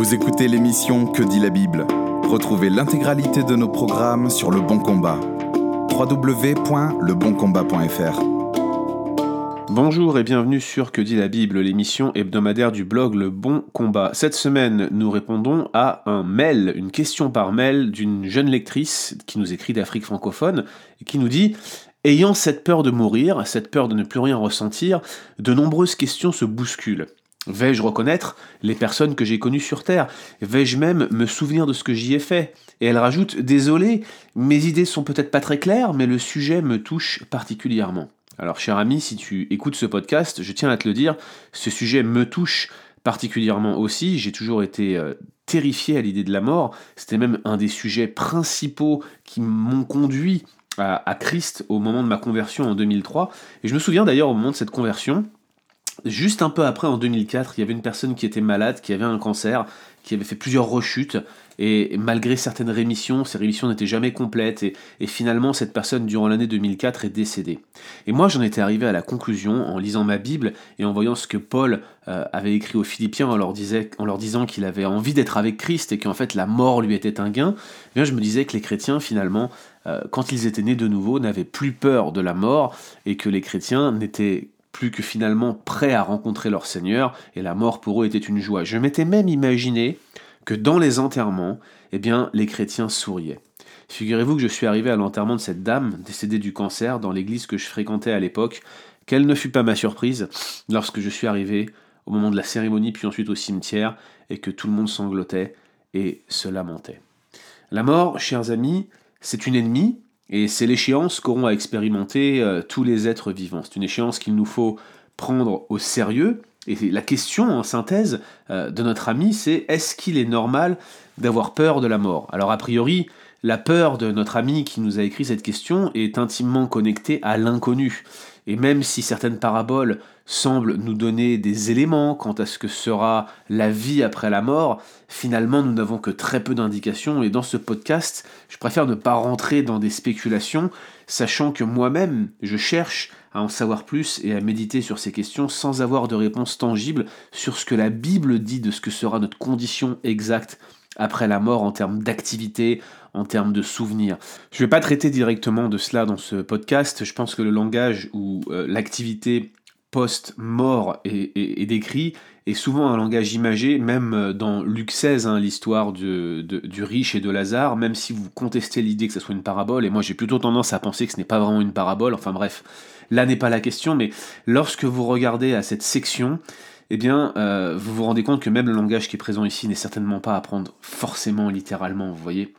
Vous écoutez l'émission Que dit la Bible? Retrouvez l'intégralité de nos programmes sur Le Bon Combat. www.leboncombat.fr Bonjour et bienvenue sur Que dit la Bible, l'émission hebdomadaire du blog Le Bon Combat. Cette semaine, nous répondons à un mail, une question par mail d'une jeune lectrice qui nous écrit d'Afrique francophone et qui nous dit Ayant cette peur de mourir, cette peur de ne plus rien ressentir, de nombreuses questions se bousculent. Vais-je reconnaître les personnes que j'ai connues sur Terre? Vais-je même me souvenir de ce que j'y ai fait? Et elle rajoute Désolé, mes idées sont peut-être pas très claires, mais le sujet me touche particulièrement. Alors, cher ami, si tu écoutes ce podcast, je tiens à te le dire, ce sujet me touche particulièrement aussi. J'ai toujours été euh, terrifié à l'idée de la mort. C'était même un des sujets principaux qui m'ont conduit à, à Christ au moment de ma conversion en 2003. Et je me souviens d'ailleurs au moment de cette conversion, Juste un peu après, en 2004, il y avait une personne qui était malade, qui avait un cancer, qui avait fait plusieurs rechutes, et malgré certaines rémissions, ces rémissions n'étaient jamais complètes, et, finalement, cette personne, durant l'année 2004, est décédée. Et moi, j'en étais arrivé à la conclusion, en lisant ma Bible, et en voyant ce que Paul euh, avait écrit aux Philippiens, en leur, disant qu'il avait envie d'être avec Christ, et qu'en fait, la mort lui était un gain, eh bien, je me disais que les chrétiens, finalement, euh, quand ils étaient nés de nouveau, n'avaient plus peur de la mort, et que les chrétiens n'étaient plus que finalement prêts à rencontrer leur Seigneur, et la mort pour eux était une joie. Je m'étais même imaginé que dans les enterrements, eh bien, les chrétiens souriaient. Figurez-vous que je suis arrivé à l'enterrement de cette dame, décédée du cancer, dans l'église que je fréquentais à l'époque. Quelle ne fut pas ma surprise lorsque je suis arrivé au moment de la cérémonie, puis ensuite au cimetière, et que tout le monde sanglotait et se lamentait. La mort, chers amis, c'est une ennemie, et c'est l'échéance qu'auront à expérimenter euh, tous les êtres vivants. C'est une échéance qu'il nous faut prendre au sérieux. Et la question en synthèse euh, de notre ami, c'est est-ce qu'il est normal d'avoir peur de la mort? Alors a priori, la peur de notre ami qui nous a écrit cette question est intimement connectée à l'inconnu. Et même si certaines paraboles semblent nous donner des éléments quant à ce que sera la vie après la mort, finalement nous n'avons que très peu d'indications. Et dans ce podcast, je préfère ne pas rentrer dans des spéculations, sachant que moi-même, je cherche à en savoir plus et à méditer sur ces questions sans avoir de réponse tangible sur ce que la Bible dit de ce que sera notre condition exacte après la mort en termes d'activité, en termes de souvenirs. Je ne vais pas traiter directement de cela dans ce podcast, je pense que le langage ou euh, l'activité post-mort est, décrit est souvent un langage imagé, même euh, dans Luc XVI, hein, l'histoire du riche et de Lazare, même si vous contestez l'idée que ce soit une parabole, et moi j'ai plutôt tendance à penser que ce n'est pas vraiment une parabole, enfin bref, là n'est pas la question, mais lorsque vous regardez à cette section, eh bien, euh, vous vous rendez compte que même le langage qui est présent ici n'est certainement pas à prendre forcément littéralement, vous voyez.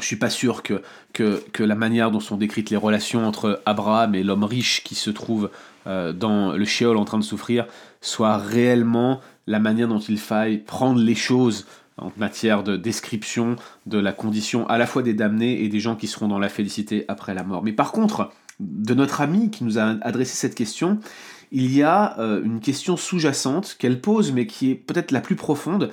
Je suis pas sûr que, que, la manière dont sont décrites les relations entre Abraham et l'homme riche qui se trouve euh, dans le Sheol en train de souffrir soit réellement la manière dont il faille prendre les choses en matière de description de la condition à la fois des damnés et des gens qui seront dans la félicité après la mort. Mais par contre, de notre ami qui nous a adressé cette question, il y a euh, une question sous-jacente qu'elle pose, mais qui est peut-être la plus profonde.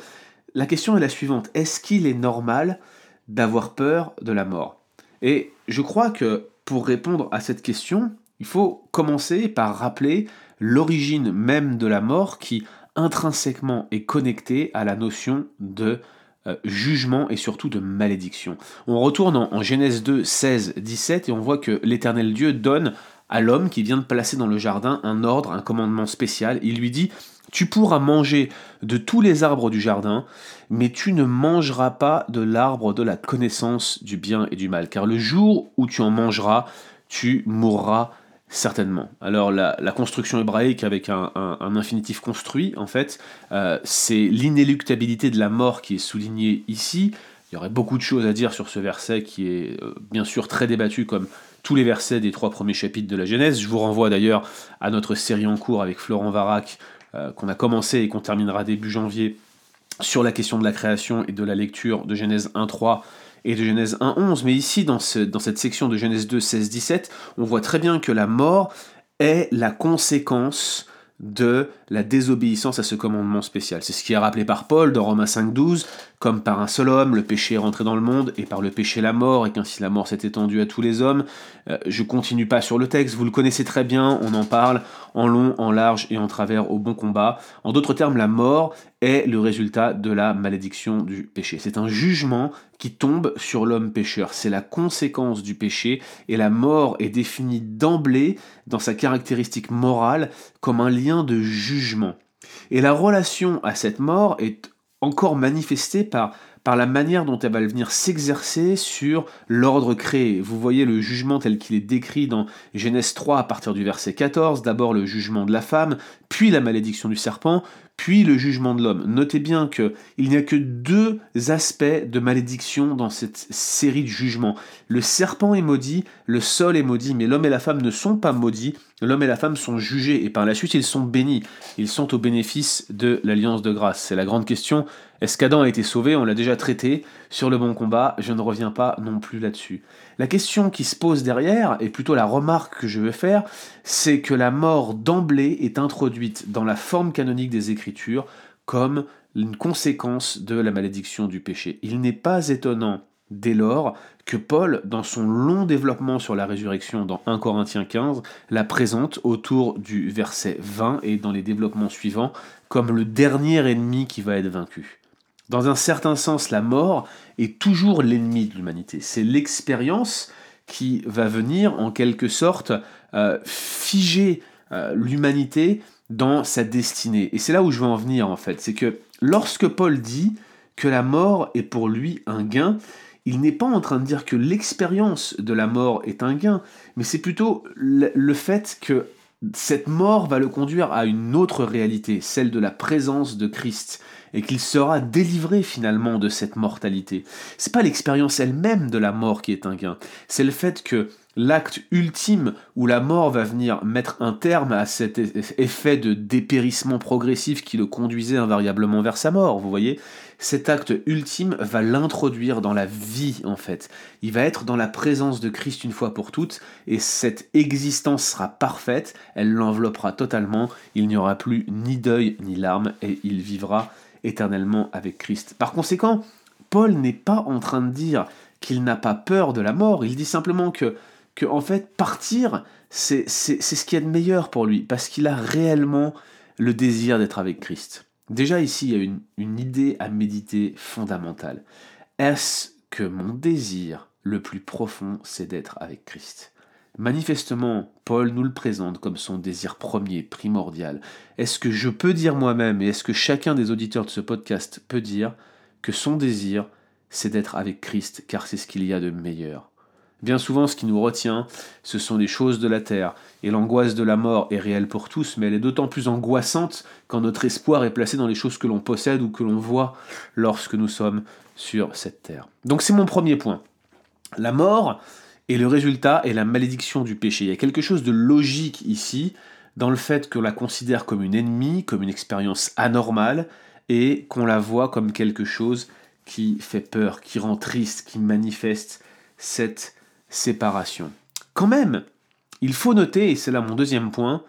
La question est la suivante. Est-ce qu'il est normal d'avoir peur de la mort? Et je crois que pour répondre à cette question, il faut commencer par rappeler l'origine même de la mort qui intrinsèquement est connectée à la notion de euh, jugement et surtout de malédiction. On retourne en Genèse 2, 16, 17 et on voit que l'Éternel Dieu donne à l'homme qui vient de placer dans le jardin un ordre, un commandement spécial. Il lui dit Tu pourras manger de tous les arbres du jardin, mais tu ne mangeras pas de l'arbre de la connaissance du bien et du mal, car le jour où tu en mangeras, tu mourras certainement. Alors la, construction hébraïque avec un, infinitif construit, en fait, euh, c'est l'inéluctabilité de la mort qui est soulignée ici. Il y aurait beaucoup de choses à dire sur ce verset qui est euh, bien sûr très débattu comme tous les versets des trois premiers chapitres de la Genèse. Je vous renvoie d'ailleurs à notre série en cours avec Florent Varac, euh, qu'on a commencé et qu'on terminera début janvier, sur la question de la création et de la lecture de Genèse 1.3 et de Genèse 1.11. Mais ici, dans, cette section de Genèse 2, 16, 17, on voit très bien que la mort est la conséquence de la désobéissance à ce commandement spécial. C'est ce qui est rappelé par Paul dans Romains 5.12, comme par un seul homme, le péché est rentré dans le monde, et par le péché la mort, et qu'ainsi la mort s'est étendue à tous les hommes. Euh, je continue pas sur le texte, vous le connaissez très bien, on en parle en long, en large et en travers au bon combat. En d'autres termes, la mort est le résultat de la malédiction du péché. C'est un jugement qui tombe sur l'homme pécheur. C'est la conséquence du péché et la mort est définie d'emblée dans sa caractéristique morale comme un lien de jugement. Et la relation à cette mort est encore manifestée par par la manière dont elle va venir s'exercer sur l'ordre créé. Vous voyez le jugement tel qu'il est décrit dans Genèse 3 à partir du verset 14, d'abord le jugement de la femme, puis la malédiction du serpent, puis le jugement de l'homme. Notez bien qu'il n'y a que deux aspects de malédiction dans cette série de jugements. Le serpent est maudit, le sol est maudit, mais l'homme et la femme ne sont pas maudits, l'homme et la femme sont jugés, et par la suite ils sont bénis. Ils sont au bénéfice de l'alliance de grâce. C'est la grande question. Est-ce qu'Adam a été sauvé? On l'a déjà traité sur le bon combat, je ne reviens pas non plus là-dessus. La question qui se pose derrière, et plutôt la remarque que je veux faire, c'est que la mort d'emblée est introduite dans la forme canonique des Écritures comme une conséquence de la malédiction du péché. Il n'est pas étonnant dès lors que Paul, dans son long développement sur la résurrection dans 1 Corinthiens 15, la présente autour du verset 20 et dans les développements suivants comme le dernier ennemi qui va être vaincu. Dans un certain sens, la mort est toujours l'ennemi de l'humanité. C'est l'expérience qui va venir en quelque sorte euh, figer euh, l'humanité dans sa destinée. Et c'est là où je veux en venir en fait. C'est que lorsque Paul dit que la mort est pour lui un gain, il n'est pas en train de dire que l'expérience de la mort est un gain, mais c'est plutôt le fait que cette mort va le conduire à une autre réalité, celle de la présence de Christ et qu'il sera délivré finalement de cette mortalité. C'est pas l'expérience elle-même de la mort qui est un gain, c'est le fait que l'acte ultime où la mort va venir mettre un terme à cet effet de dépérissement progressif qui le conduisait invariablement vers sa mort, vous voyez? Cet acte ultime va l'introduire dans la vie en fait. Il va être dans la présence de Christ une fois pour toutes et cette existence sera parfaite, elle l'enveloppera totalement, il n'y aura plus ni deuil ni larmes et il vivra éternellement avec Christ. Par conséquent, Paul n'est pas en train de dire qu'il n'a pas peur de la mort, il dit simplement que, fait, partir, c'est ce qui est de meilleur pour lui, parce qu'il a réellement le désir d'être avec Christ. Déjà ici, il y a une, idée à méditer fondamentale. Est-ce que mon désir le plus profond, c'est d'être avec Christ? Manifestement, Paul nous le présente comme son désir premier, primordial. Est-ce que je peux dire moi-même, et est-ce que chacun des auditeurs de ce podcast peut dire, que son désir, c'est d'être avec Christ, car c'est ce qu'il y a de meilleur? Bien souvent, ce qui nous retient, ce sont des choses de la terre, et l'angoisse de la mort est réelle pour tous, mais elle est d'autant plus angoissante quand notre espoir est placé dans les choses que l'on possède ou que l'on voit lorsque nous sommes sur cette terre. Donc c'est mon premier point. La mort, et le résultat est la malédiction du péché. Il y a quelque chose de logique ici dans le fait qu'on la considère comme une ennemie, comme une expérience anormale, et qu'on la voit comme quelque chose qui fait peur, qui rend triste, qui manifeste cette séparation. Quand même, il faut noter, et c'est là mon deuxième point,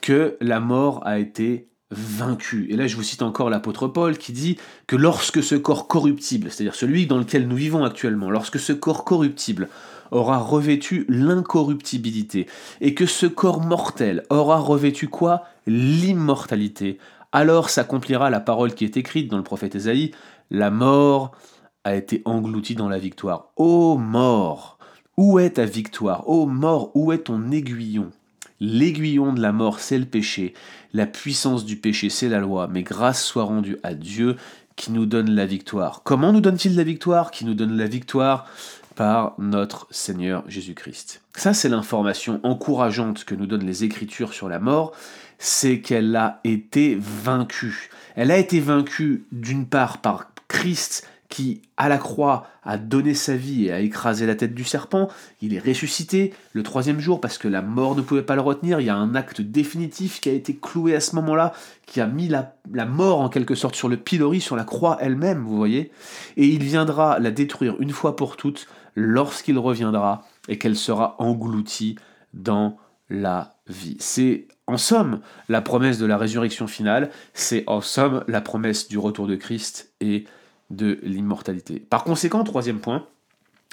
que la mort a été vaincue. Et là, je vous cite encore l'apôtre Paul qui dit que lorsque ce corps corruptible, c'est-à-dire celui dans lequel nous vivons actuellement, lorsque ce corps corruptible aura revêtu l'incorruptibilité, et que ce corps mortel aura revêtu quoi? L'immortalité. Alors s'accomplira la parole qui est écrite dans le prophète Ésaïe, la mort a été engloutie dans la victoire. Ô mort, où est ta victoire? Ô mort, où est ton aiguillon? L'aiguillon de la mort, c'est le péché. La puissance du péché, c'est la loi. Mais grâce soit rendue à Dieu qui nous donne la victoire. Comment nous donne-t-il la victoire? Qui nous donne la victoire par notre Seigneur Jésus-Christ. Ça, c'est l'information encourageante que nous donnent les Écritures sur la mort, c'est qu'elle a été vaincue. Elle a été vaincue d'une part par Christ qui, à la croix, a donné sa vie et a écrasé la tête du serpent. Il est ressuscité le troisième jour parce que la mort ne pouvait pas le retenir. Il y a un acte définitif qui a été cloué à ce moment-là, qui a mis la, mort en quelque sorte sur le pilori, sur la croix elle-même, vous voyez. Et il viendra la détruire une fois pour toutes lorsqu'il reviendra et qu'elle sera engloutie dans la vie. C'est en somme la promesse de la résurrection finale, c'est en somme la promesse du retour de Christ et de l'immortalité. Par conséquent, troisième point,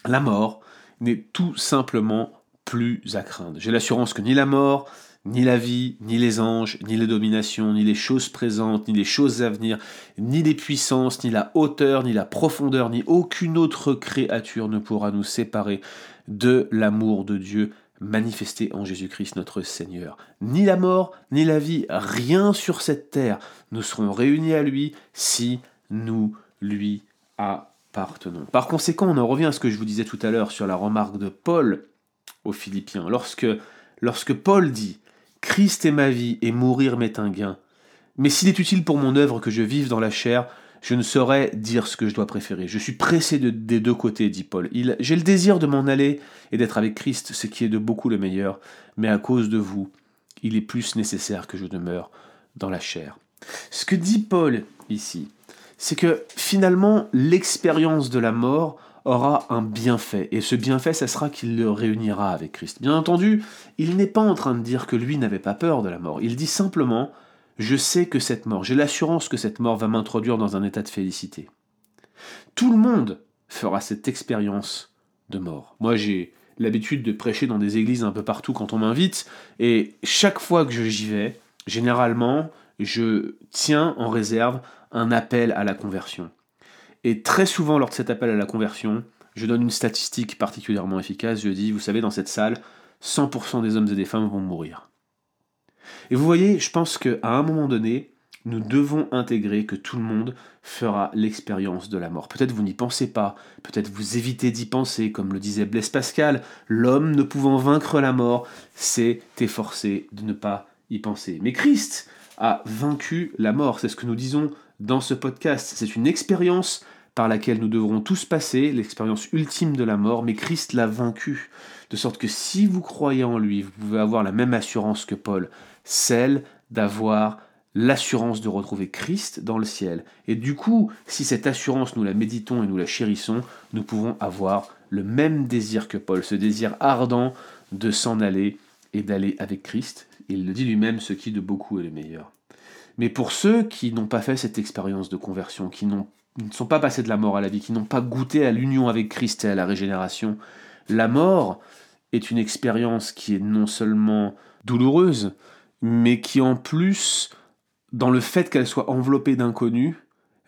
la mort n'est tout simplement plus à craindre. J'ai l'assurance que ni la mort, ni la vie, ni les anges, ni les dominations, ni les choses présentes, ni les choses à venir, ni les puissances, ni la hauteur, ni la profondeur, ni aucune autre créature ne pourra nous séparer de l'amour de Dieu manifesté en Jésus-Christ notre Seigneur. Ni la mort, ni la vie, rien sur cette terre, nous serons réunis à lui si nous lui appartenons. Par conséquent, on en revient à ce que je vous disais tout à l'heure sur la remarque de Paul aux Philippiens. Lorsque, lorsque Paul dit Christ est ma vie et mourir m'est un gain, mais s'il est utile pour mon œuvre que je vive dans la chair, je ne saurais dire ce que je dois préférer. Je suis pressé des deux côtés, dit Paul. J'ai le désir de m'en aller et d'être avec Christ, ce qui est de beaucoup le meilleur, mais à cause de vous, il est plus nécessaire que je demeure dans la chair. Ce que dit Paul ici, c'est que finalement, l'expérience de la mort aura un bienfait, et ce bienfait, ça sera qu'il le réunira avec Christ. Bien entendu, il n'est pas en train de dire que lui n'avait pas peur de la mort, il dit simplement, je sais que cette mort, j'ai l'assurance que cette mort va m'introduire dans un état de félicité. Tout le monde fera cette expérience de mort. Moi, j'ai l'habitude de prêcher dans des églises un peu partout quand on m'invite, et chaque fois que j'y vais, généralement, je tiens en réserve un appel à la conversion. Et très souvent, lors de cet appel à la conversion, je donne une statistique particulièrement efficace. Je dis, vous savez, dans cette salle, 100% des hommes et des femmes vont mourir. Et vous voyez, je pense qu'à un moment donné, nous devons intégrer que tout le monde fera l'expérience de la mort. Peut-être vous n'y pensez pas, peut-être vous évitez d'y penser, comme le disait Blaise Pascal, l'homme ne pouvant vaincre la mort, c'est efforcé de ne pas y penser. Mais Christ a vaincu la mort, c'est ce que nous disons dans ce podcast. C'est une expérience par laquelle nous devrons tous passer, l'expérience ultime de la mort, mais Christ l'a vaincu. De sorte que si vous croyez en lui, vous pouvez avoir la même assurance que Paul celle d'avoir l'assurance de retrouver Christ dans le ciel. Et du coup, si cette assurance nous la méditons et nous la chérissons, nous pouvons avoir le même désir que Paul, ce désir ardent de s'en aller et d'aller avec Christ. Il le dit lui-même, ce qui de beaucoup est le meilleur. Mais pour ceux qui n'ont pas fait cette expérience de conversion, qui ne sont pas passés de la mort à la vie, qui n'ont pas goûté à l'union avec Christ et à la régénération, la mort est une expérience qui est non seulement douloureuse, mais qui en plus, dans le fait qu'elle soit enveloppée d'inconnus,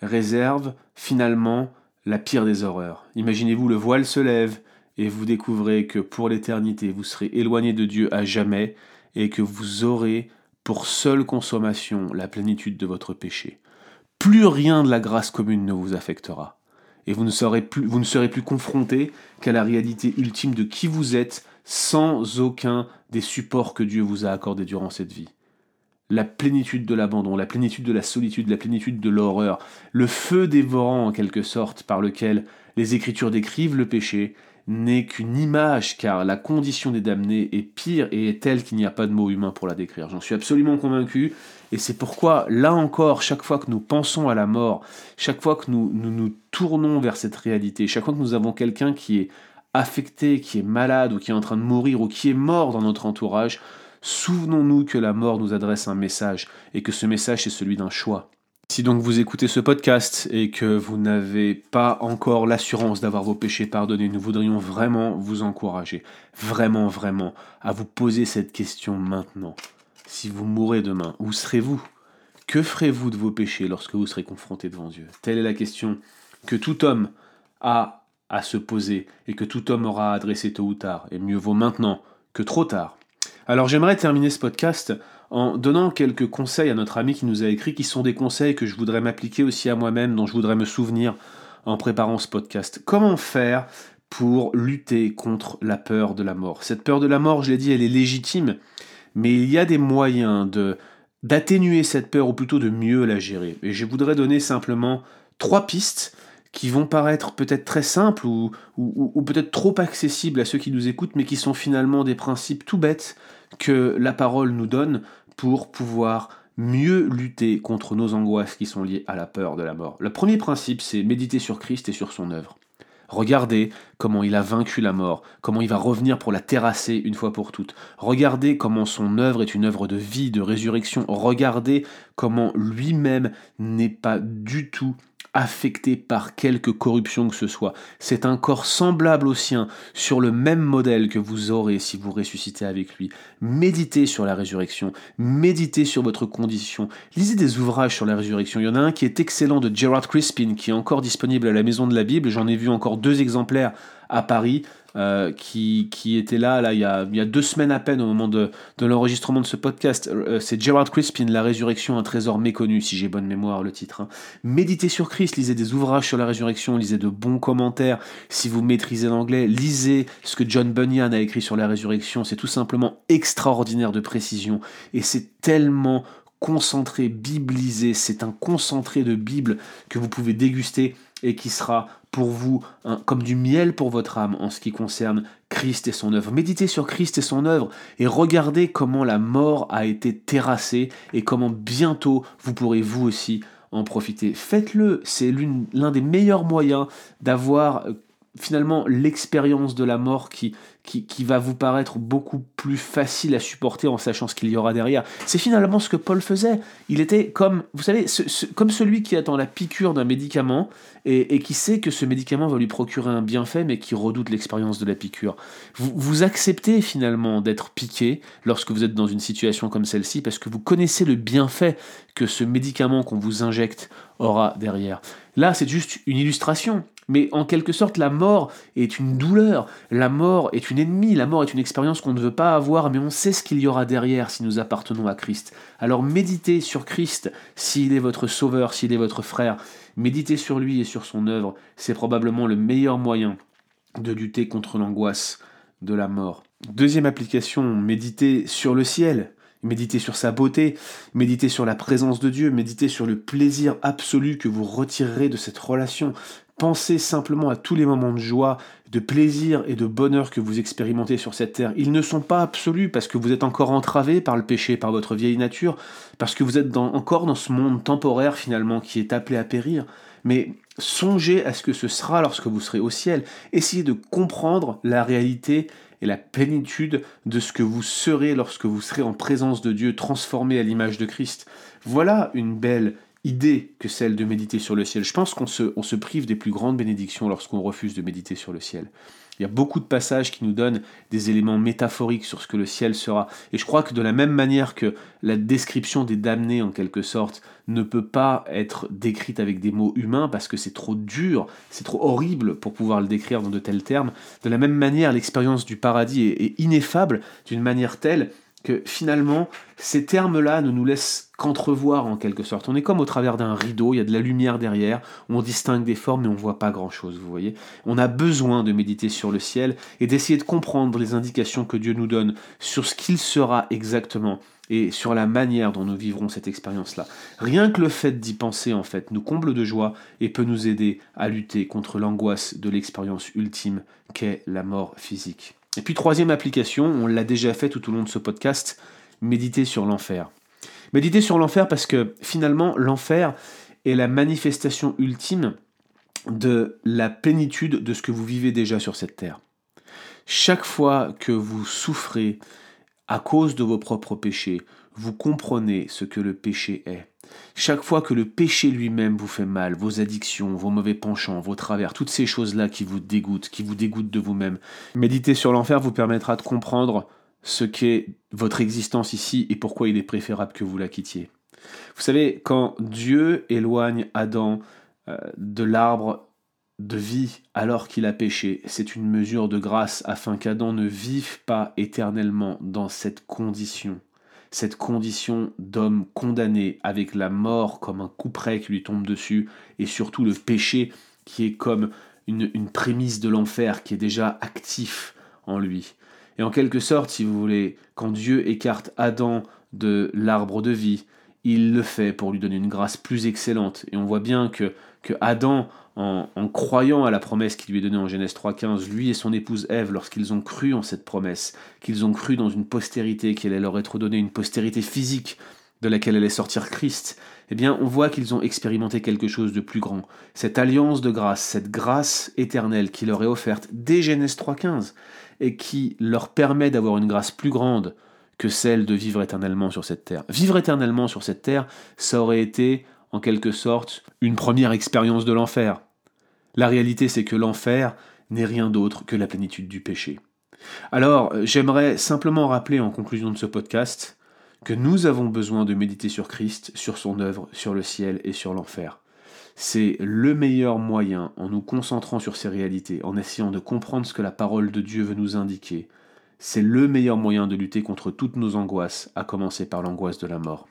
réserve finalement la pire des horreurs. Imaginez-vous, le voile se lève et vous découvrez que pour l'éternité, vous serez éloigné de Dieu à jamais et que vous aurez pour seule consommation la plénitude de votre péché. Plus rien de la grâce commune ne vous affectera. Et vous ne serez plus, vous confronté qu'à la réalité ultime de qui vous êtes sans aucun des supports que Dieu vous a accordés durant cette vie. La plénitude de l'abandon, la plénitude de la solitude, la plénitude de l'horreur, le feu dévorant en quelque sorte par lequel les Écritures décrivent le péché, n'est qu'une image, car la condition des damnés est pire et est telle qu'il n'y a pas de mot humain pour la décrire. J'en suis absolument convaincu, et c'est pourquoi, là encore, chaque fois que nous pensons à la mort, chaque fois que nous, nous tournons vers cette réalité, chaque fois que nous avons quelqu'un qui est affecté, qui est malade ou qui est en train de mourir ou qui est mort dans notre entourage, souvenons-nous que la mort nous adresse un message et que ce message est celui d'un choix. Si donc vous écoutez ce podcast et que vous n'avez pas encore l'assurance d'avoir vos péchés pardonnés, nous voudrions vraiment vous encourager, vraiment, vraiment, à vous poser cette question maintenant. Si vous mourrez demain, où serez-vous? Que ferez-vous de vos péchés lorsque vous serez confronté devant Dieu? Telle est la question que tout homme a à se poser et que tout homme aura adressé tôt ou tard, et mieux vaut maintenant que trop tard. Alors j'aimerais terminer ce podcast en donnant quelques conseils à notre ami qui nous a écrit, qui sont des conseils que je voudrais m'appliquer aussi à moi-même, dont je voudrais me souvenir en préparant ce podcast. Comment faire pour lutter contre la peur de la mort? Cette peur de la mort, je l'ai dit, elle est légitime, mais il y a des moyens de d'atténuer cette peur ou plutôt de mieux la gérer. Et je voudrais donner simplement trois pistes qui vont paraître peut-être très simples ou, ou, peut-être trop accessibles à ceux qui nous écoutent, mais qui sont finalement des principes tout bêtes que la parole nous donne pour pouvoir mieux lutter contre nos angoisses qui sont liées à la peur de la mort. Le premier principe, c'est méditer sur Christ et sur son œuvre. Regardez comment il a vaincu la mort, comment il va revenir pour la terrasser une fois pour toutes. Regardez comment son œuvre est une œuvre de vie, de résurrection. Regardez comment lui-même n'est pas du tout affecté par quelque corruption que ce soit. C'est un corps semblable au sien, sur le même modèle que vous aurez si vous ressuscitez avec lui. Méditez sur la résurrection, méditez sur votre condition, lisez des ouvrages sur la résurrection. Il y en a un qui est excellent de Gerard Crispin, qui est encore disponible à la Maison de la Bible. J'en ai vu encore deux exemplaires à Paris. Euh, qui, qui, était là, là il, y a, il y a deux semaines à peine au moment de, de l'enregistrement de ce podcast. Euh, c'est Gerard Crispin, La résurrection, un trésor méconnu, si j'ai bonne mémoire le titre. Hein. Méditez sur Christ, lisez des ouvrages sur la résurrection, lisez de bons commentaires. Si vous maîtrisez l'anglais, lisez ce que John Bunyan a écrit sur la résurrection. C'est tout simplement extraordinaire de précision et c'est tellement concentré, biblisé. C'est un concentré de Bible que vous pouvez déguster et qui sera pour vous comme du miel pour votre âme en ce qui concerne Christ et son œuvre. Méditez sur Christ et son œuvre et regardez comment la mort a été terrassée et comment bientôt vous pourrez vous aussi en profiter. Faites-le, c'est l'un des meilleurs moyens d'avoir finalement l'expérience de la mort qui, qui, va vous paraître beaucoup plus facile à supporter en sachant ce qu'il y aura derrière. C'est finalement ce que Paul faisait. Il était comme, vous savez, comme celui qui attend la piqûre d'un médicament et, qui sait que ce médicament va lui procurer un bienfait mais qui redoute l'expérience de la piqûre. Vous, vous acceptez finalement d'être piqué lorsque vous êtes dans une situation comme celle-ci parce que vous connaissez le bienfait que ce médicament qu'on vous injecte aura derrière. Là, c'est juste une illustration. Mais en quelque sorte, la mort est une douleur, la mort est une ennemie, la mort est une expérience qu'on ne veut pas avoir, mais on sait ce qu'il y aura derrière si nous appartenons à Christ. Alors méditez sur Christ s'il est votre sauveur, s'il est votre frère. Méditez sur lui et sur son œuvre. C'est probablement le meilleur moyen de lutter contre l'angoisse de la mort. Deuxième application, méditez sur le ciel. Méditez sur sa beauté, méditez sur la présence de Dieu, méditez sur le plaisir absolu que vous retirerez de cette relation, Pensez simplement à tous les moments de joie, de plaisir et de bonheur que vous expérimentez sur cette terre. Ils ne sont pas absolus parce que vous êtes encore entravé par le péché, par votre vieille nature, parce que vous êtes encore dans ce monde temporaire finalement qui est appelé à périr. Mais songez à ce que ce sera lorsque vous serez au ciel. Essayez de comprendre la réalité et la plénitude de ce que vous serez lorsque vous serez en présence de Dieu, transformé à l'image de Christ. Voilà une belle idée que celle de méditer sur le ciel. Je pense qu'on se, prive des plus grandes bénédictions lorsqu'on refuse de méditer sur le ciel. Il y a beaucoup de passages qui nous donnent des éléments métaphoriques sur ce que le ciel sera. Et je crois que de la même manière que la description des damnés, en quelque sorte, ne peut pas être décrite avec des mots humains parce que c'est trop dur, c'est trop horrible pour pouvoir le décrire dans de tels termes, de la même manière, l'expérience du paradis est ineffable d'une manière telle que finalement, ces termes-là ne nous laissent qu'entrevoir en quelque sorte. On est comme au travers d'un rideau, il y a de la lumière derrière, on distingue des formes mais on ne voit pas grand-chose, vous voyez. On a besoin de méditer sur le ciel et d'essayer de comprendre les indications que Dieu nous donne sur ce qu'il sera exactement et sur la manière dont nous vivrons cette expérience-là. Rien que le fait d'y penser, en fait, nous comble de joie et peut nous aider à lutter contre l'angoisse de l'expérience ultime qu'est la mort physique. Et puis troisième application, on l'a déjà fait tout au long de ce podcast, méditer sur l'enfer. Méditer sur l'enfer parce que finalement l'enfer est la manifestation ultime de la plénitude de ce que vous vivez déjà sur cette terre. Chaque fois que vous souffrez à cause de vos propres péchés, vous comprenez ce que le péché est. Chaque fois que le péché lui-même vous fait mal, vos addictions, vos mauvais penchants, vos travers, toutes ces choses-là qui vous dégoûtent, qui vous dégoûtent de vous-même, méditer sur l'enfer vous permettra de comprendre ce qu'est votre existence ici et pourquoi il est préférable que vous la quittiez. Vous savez, quand Dieu éloigne Adam euh, de l'arbre de vie alors qu'il a péché, c'est une mesure de grâce afin qu'Adam ne vive pas éternellement dans cette condition cette condition d'homme condamné avec la mort comme un coup près qui lui tombe dessus, et surtout le péché qui est comme une, une prémisse de l'enfer qui est déjà actif en lui. Et en quelque sorte, si vous voulez, quand Dieu écarte Adam de l'arbre de vie, il le fait pour lui donner une grâce plus excellente. Et on voit bien que, que Adam, en, croyant à la promesse qui lui est donnée en Genèse 3.15, lui et son épouse Ève, lorsqu'ils ont cru en cette promesse, qu'ils ont cru dans une postérité qui allait leur être donnée, une postérité physique de laquelle allait sortir Christ, eh bien on voit qu'ils ont expérimenté quelque chose de plus grand. Cette alliance de grâce, cette grâce éternelle qui leur est offerte dès Genèse 3.15, et qui leur permet d'avoir une grâce plus grande que celle de vivre éternellement sur cette terre. Vivre éternellement sur cette terre, ça aurait été en quelque sorte, une première expérience de l'enfer. La réalité, c'est que l'enfer n'est rien d'autre que la plénitude du péché. Alors, j'aimerais simplement rappeler en conclusion de ce podcast que nous avons besoin de méditer sur Christ, sur son œuvre, sur le ciel et sur l'enfer. C'est le meilleur moyen, en nous concentrant sur ces réalités, en essayant de comprendre ce que la parole de Dieu veut nous indiquer, c'est le meilleur moyen de lutter contre toutes nos angoisses, à commencer par l'angoisse de la mort.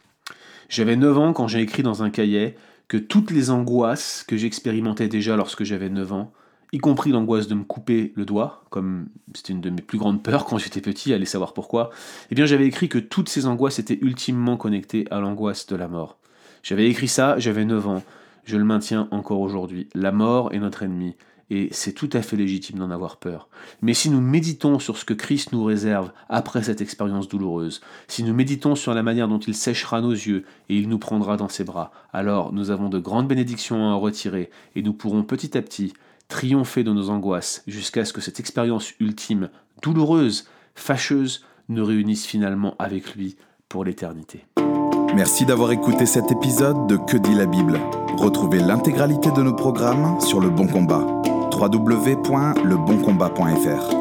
J'avais 9 ans quand j'ai écrit dans un cahier que toutes les angoisses que j'expérimentais déjà lorsque j'avais 9 ans, y compris l'angoisse de me couper le doigt, comme c'était une de mes plus grandes peurs quand j'étais petit, allez savoir pourquoi, eh bien j'avais écrit que toutes ces angoisses étaient ultimement connectées à l'angoisse de la mort. J'avais écrit ça, j'avais 9 ans, je le maintiens encore aujourd'hui. La mort est notre ennemi, et c'est tout à fait légitime d'en avoir peur. Mais si nous méditons sur ce que Christ nous réserve après cette expérience douloureuse, si nous méditons sur la manière dont il séchera nos yeux et il nous prendra dans ses bras, alors nous avons de grandes bénédictions à en retirer et nous pourrons petit à petit triompher de nos angoisses jusqu'à ce que cette expérience ultime, douloureuse, fâcheuse, nous réunisse finalement avec lui pour l'éternité. Merci d'avoir écouté cet épisode de Que dit la Bible? Retrouvez l'intégralité de nos programmes sur Le Bon Combat www.leboncombat.fr.